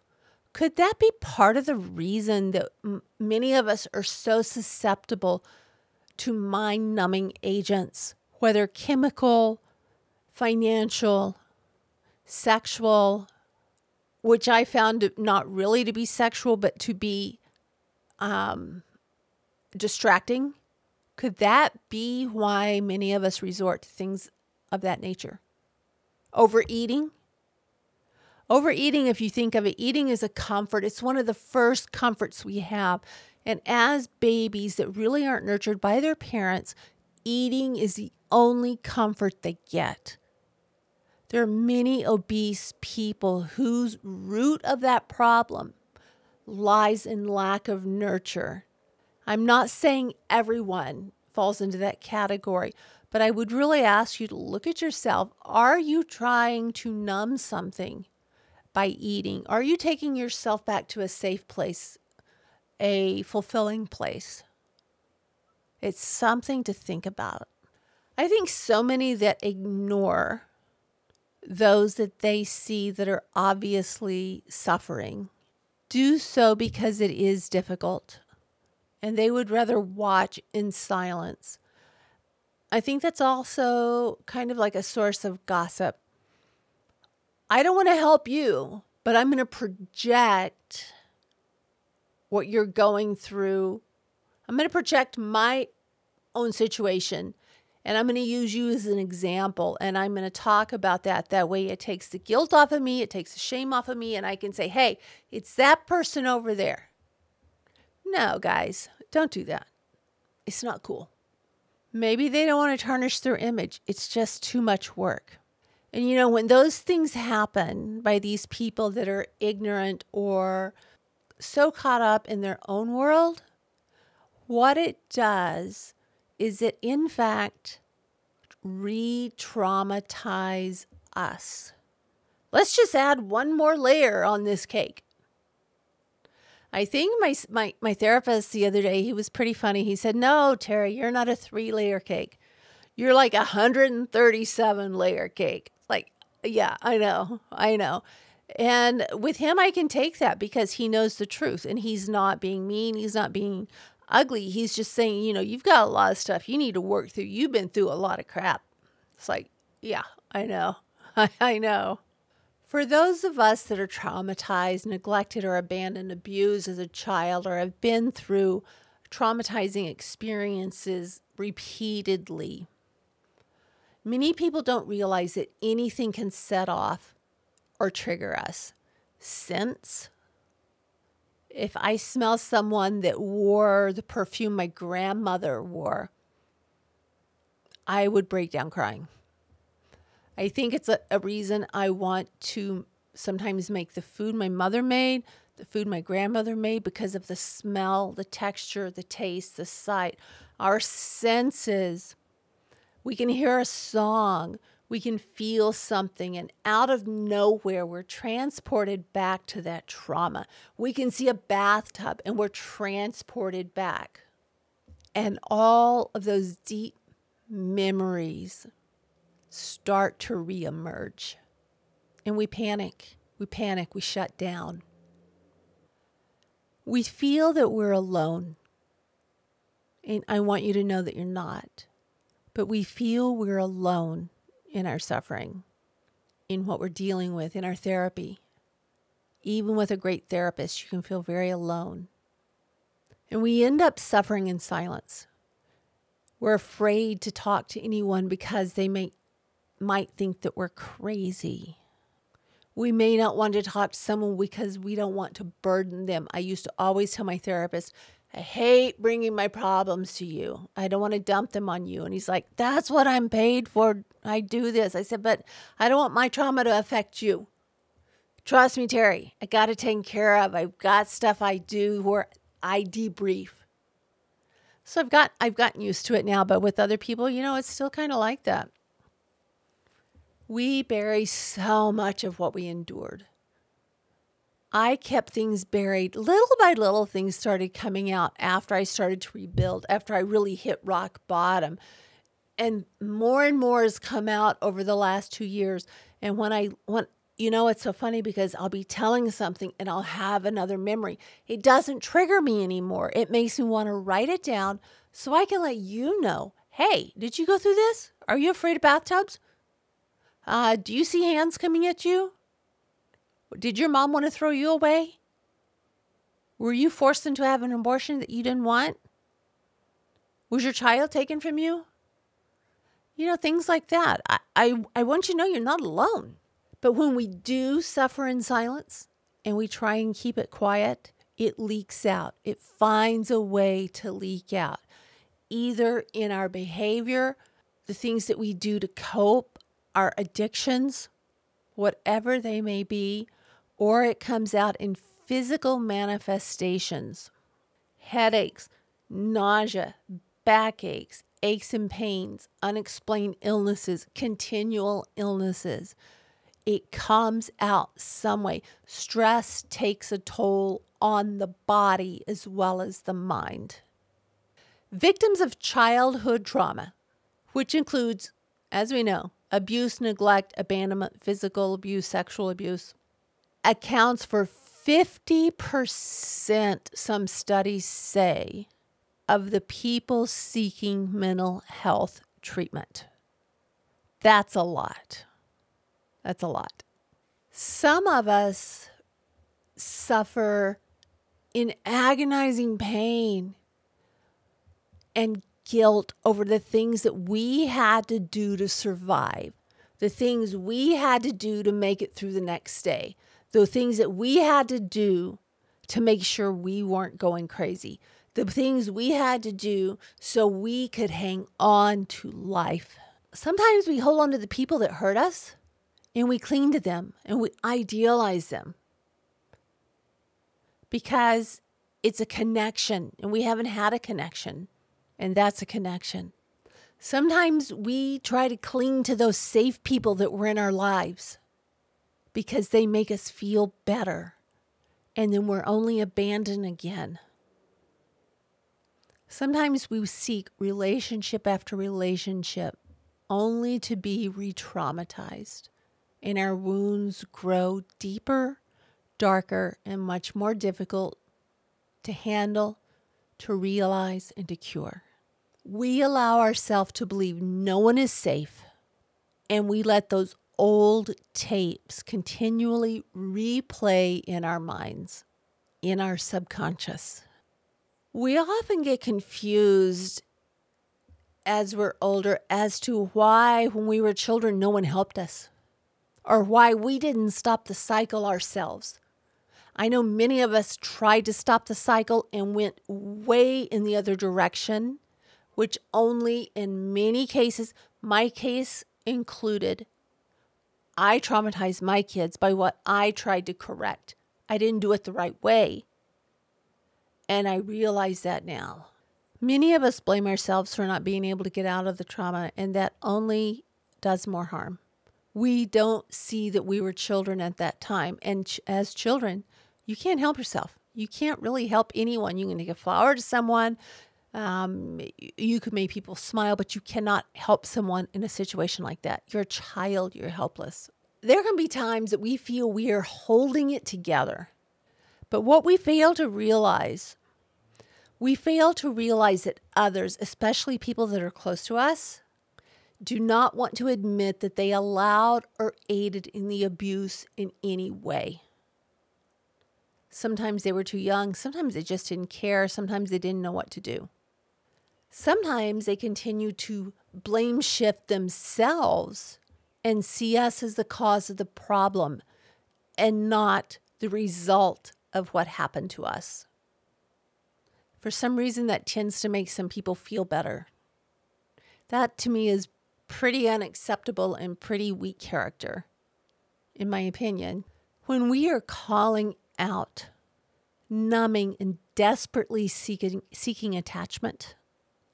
Could that be part of the reason that m- many of us are so susceptible to mind numbing agents, whether chemical, financial, sexual, which I found not really to be sexual, but to be um, distracting? Could that be why many of us resort to things of that nature? Overeating? Overeating, if you think of it, eating is a comfort. It's one of the first comforts we have. And as babies that really aren't nurtured by their parents, eating is the only comfort they get. There are many obese people whose root of that problem lies in lack of nurture. I'm not saying everyone falls into that category, but I would really ask you to look at yourself. Are you trying to numb something? by eating? Are you taking yourself back to a safe place, a fulfilling place? It's something to think about. I think so many that ignore those that they see that are obviously suffering do so because it is difficult and they would rather watch in silence. I think that's also kind of like a source of gossip. I don't want to help you, but I'm going to project what you're going through. I'm going to project my own situation and I'm going to use you as an example and I'm going to talk about that. That way it takes the guilt off of me, it takes the shame off of me, and I can say, hey, it's that person over there. No, guys, don't do that. It's not cool. Maybe they don't want to tarnish their image, it's just too much work. And you know, when those things happen by these people that are ignorant or so caught up in their own world, what it does is it, in fact, re traumatize us. Let's just add one more layer on this cake. I think my, my, my therapist the other day, he was pretty funny. He said, No, Terry, you're not a three layer cake. You're like a 137 layer cake. Like, yeah, I know. I know. And with him, I can take that because he knows the truth and he's not being mean. He's not being ugly. He's just saying, you know, you've got a lot of stuff you need to work through. You've been through a lot of crap. It's like, yeah, I know. I know. For those of us that are traumatized, neglected, or abandoned, abused as a child, or have been through traumatizing experiences repeatedly, Many people don't realize that anything can set off or trigger us. Scents. If I smell someone that wore the perfume my grandmother wore, I would break down crying. I think it's a, a reason I want to sometimes make the food my mother made, the food my grandmother made, because of the smell, the texture, the taste, the sight. Our senses we can hear a song, we can feel something, and out of nowhere, we're transported back to that trauma. We can see a bathtub and we're transported back. And all of those deep memories start to reemerge. And we panic. We panic. We shut down. We feel that we're alone. And I want you to know that you're not but we feel we're alone in our suffering, in what we're dealing with, in our therapy. Even with a great therapist, you can feel very alone. And we end up suffering in silence. We're afraid to talk to anyone because they may, might think that we're crazy. We may not want to talk to someone because we don't want to burden them. I used to always tell my therapist, I hate bringing my problems to you. I don't want to dump them on you. And he's like, That's what I'm paid for. I do this. I said, But I don't want my trauma to affect you. Trust me, Terry, I got to take care of. I've got stuff I do where I debrief. So I've got I've gotten used to it now, but with other people, you know, it's still kind of like that. We bury so much of what we endured. I kept things buried. Little by little, things started coming out after I started to rebuild, after I really hit rock bottom. And more and more has come out over the last two years. And when I when you know, it's so funny because I'll be telling something and I'll have another memory. It doesn't trigger me anymore. It makes me want to write it down so I can let you know hey, did you go through this? Are you afraid of bathtubs? Uh, do you see hands coming at you? Did your mom want to throw you away? Were you forced into having an abortion that you didn't want? Was your child taken from you? You know, things like that. I, I, I want you to know you're not alone. But when we do suffer in silence and we try and keep it quiet, it leaks out. It finds a way to leak out, either in our behavior, the things that we do to cope, our addictions, whatever they may be, or it comes out in physical manifestations headaches, nausea, backaches, aches and pains, unexplained illnesses, continual illnesses it comes out some way. Stress takes a toll on the body as well as the mind. Victims of childhood trauma, which includes, as we know, abuse, neglect, abandonment, physical abuse, sexual abuse, accounts for 50%, some studies say, of the people seeking mental health treatment. That's a lot. That's a lot. Some of us suffer in agonizing pain and guilt over the things that we had to do to survive, the things we had to do to make it through the next day, the things that we had to do to make sure we weren't going crazy, the things we had to do so we could hang on to life. Sometimes we hold on to the people that hurt us and we cling to them and we idealize them because it's a connection and we haven't had a connection, and that's a connection. Sometimes we try to cling to those safe people that were in our lives because they make us feel better, and then we're only abandoned again. Sometimes we seek relationship after relationship only to be re traumatized and our wounds grow deeper, darker, and much more difficult to handle, to realize, and to cure. We allow ourselves to believe no one is safe, and we let those old tapes continually replay in our minds, in our subconscious. We often get confused as we're older as to why, when we were children, no one helped us or why we didn't stop the cycle ourselves. I know many of us tried to stop the cycle and went way in the other direction, which only in many cases, my case included, I traumatized my kids by what I tried to correct. I didn't do it the right way. And I realize that now. Many of us blame ourselves for not being able to get out of the trauma, and that only does more harm we don't see that we were children at that time. And ch- as children, you can't help yourself. You can't really help anyone. You can take a flower to someone. Um, you can make people smile, but you cannot help someone in a situation like that. You're a child, you're helpless. There can be times that we feel we are holding it together. But what we fail to realize, we fail to realize that others, especially people that are close to us, do not want to admit that they allowed or aided in the abuse in any way. Sometimes they were too young, sometimes they just didn't care, sometimes they didn't know what to do. Sometimes they continue to blame shift themselves and see us as the cause of the problem, and not the result of what happened to us. For some reason, that tends to make some people feel better. That to me is pretty unacceptable and pretty weak character, in my opinion. When we are calling out, numbing, and desperately seeking, seeking attachment,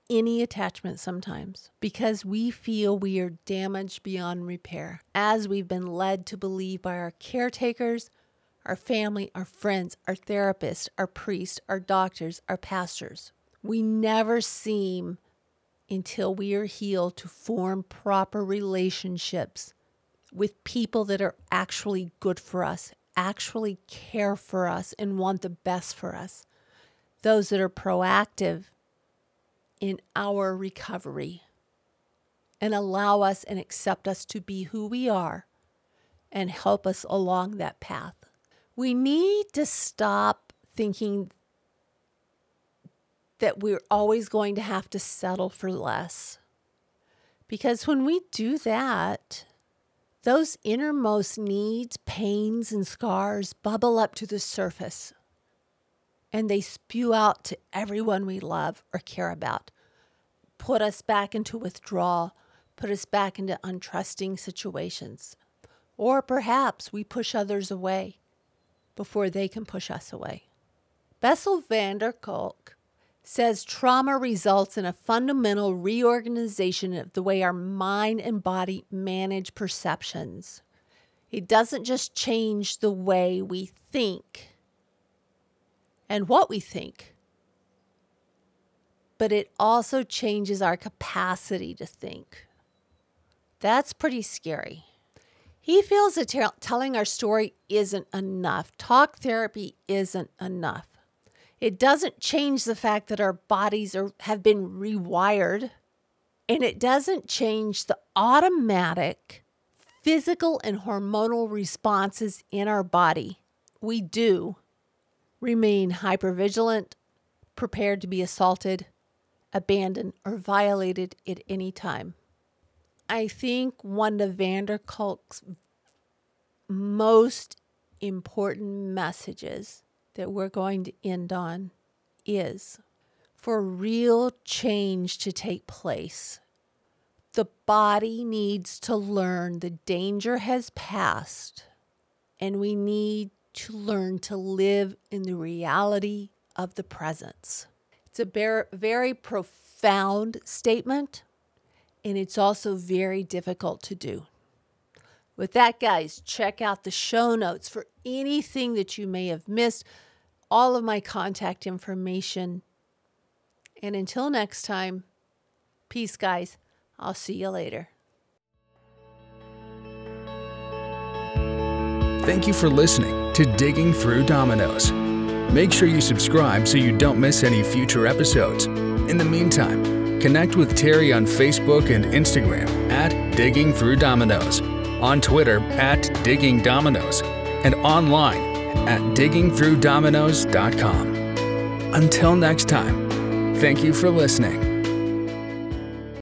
any attachment sometimes, because we feel we are damaged beyond repair, as we've been led to believe by our caretakers, our family, our friends, our therapists, our priests, our doctors, our pastors. We never seem, until we are healed, to form proper relationships with people that are actually good for us, actually care for us, and want the best for us. Those that are proactive in our recovery and allow us and accept us to be who we are and help us along that path. We need to stop thinking that we're always going to have to settle for less. Because when we do that, those innermost needs, pains, and scars bubble up to the surface and they spew out to everyone we love or care about, put us back into withdrawal, put us back into untrusting situations. Or perhaps we push others away before they can push us away. Bessel van der Kolk says trauma results in a fundamental reorganization of the way our mind and body manage perceptions. It doesn't just change the way we think and what we think, but it also changes our capacity to think. That's pretty scary. He feels that t- telling our story isn't enough. Talk therapy isn't enough. It doesn't change the fact that our bodies are, have been rewired, and it doesn't change the automatic physical and hormonal responses in our body. We do remain hypervigilant, prepared to be assaulted, abandoned, or violated at any time. I think one of van der Kolk's most important messages that we're going to end on is for real change to take place. The body needs to learn the danger has passed, and we need to learn to live in the reality of the presence. It's a very profound statement, and it's also very difficult to do. With that, guys, check out the show notes for anything that you may have missed, all of my contact information. And until next time, peace, guys. I'll see you later. Thank you for listening to Digging Through Dominoes. Make sure you subscribe so you don't miss any future episodes. In the meantime, connect with Terry on Facebook and Instagram at Digging Through Dominoes, on Twitter at Digging Dominoes, and online at diggingthroughdominoes.com. Until next time, thank you for listening.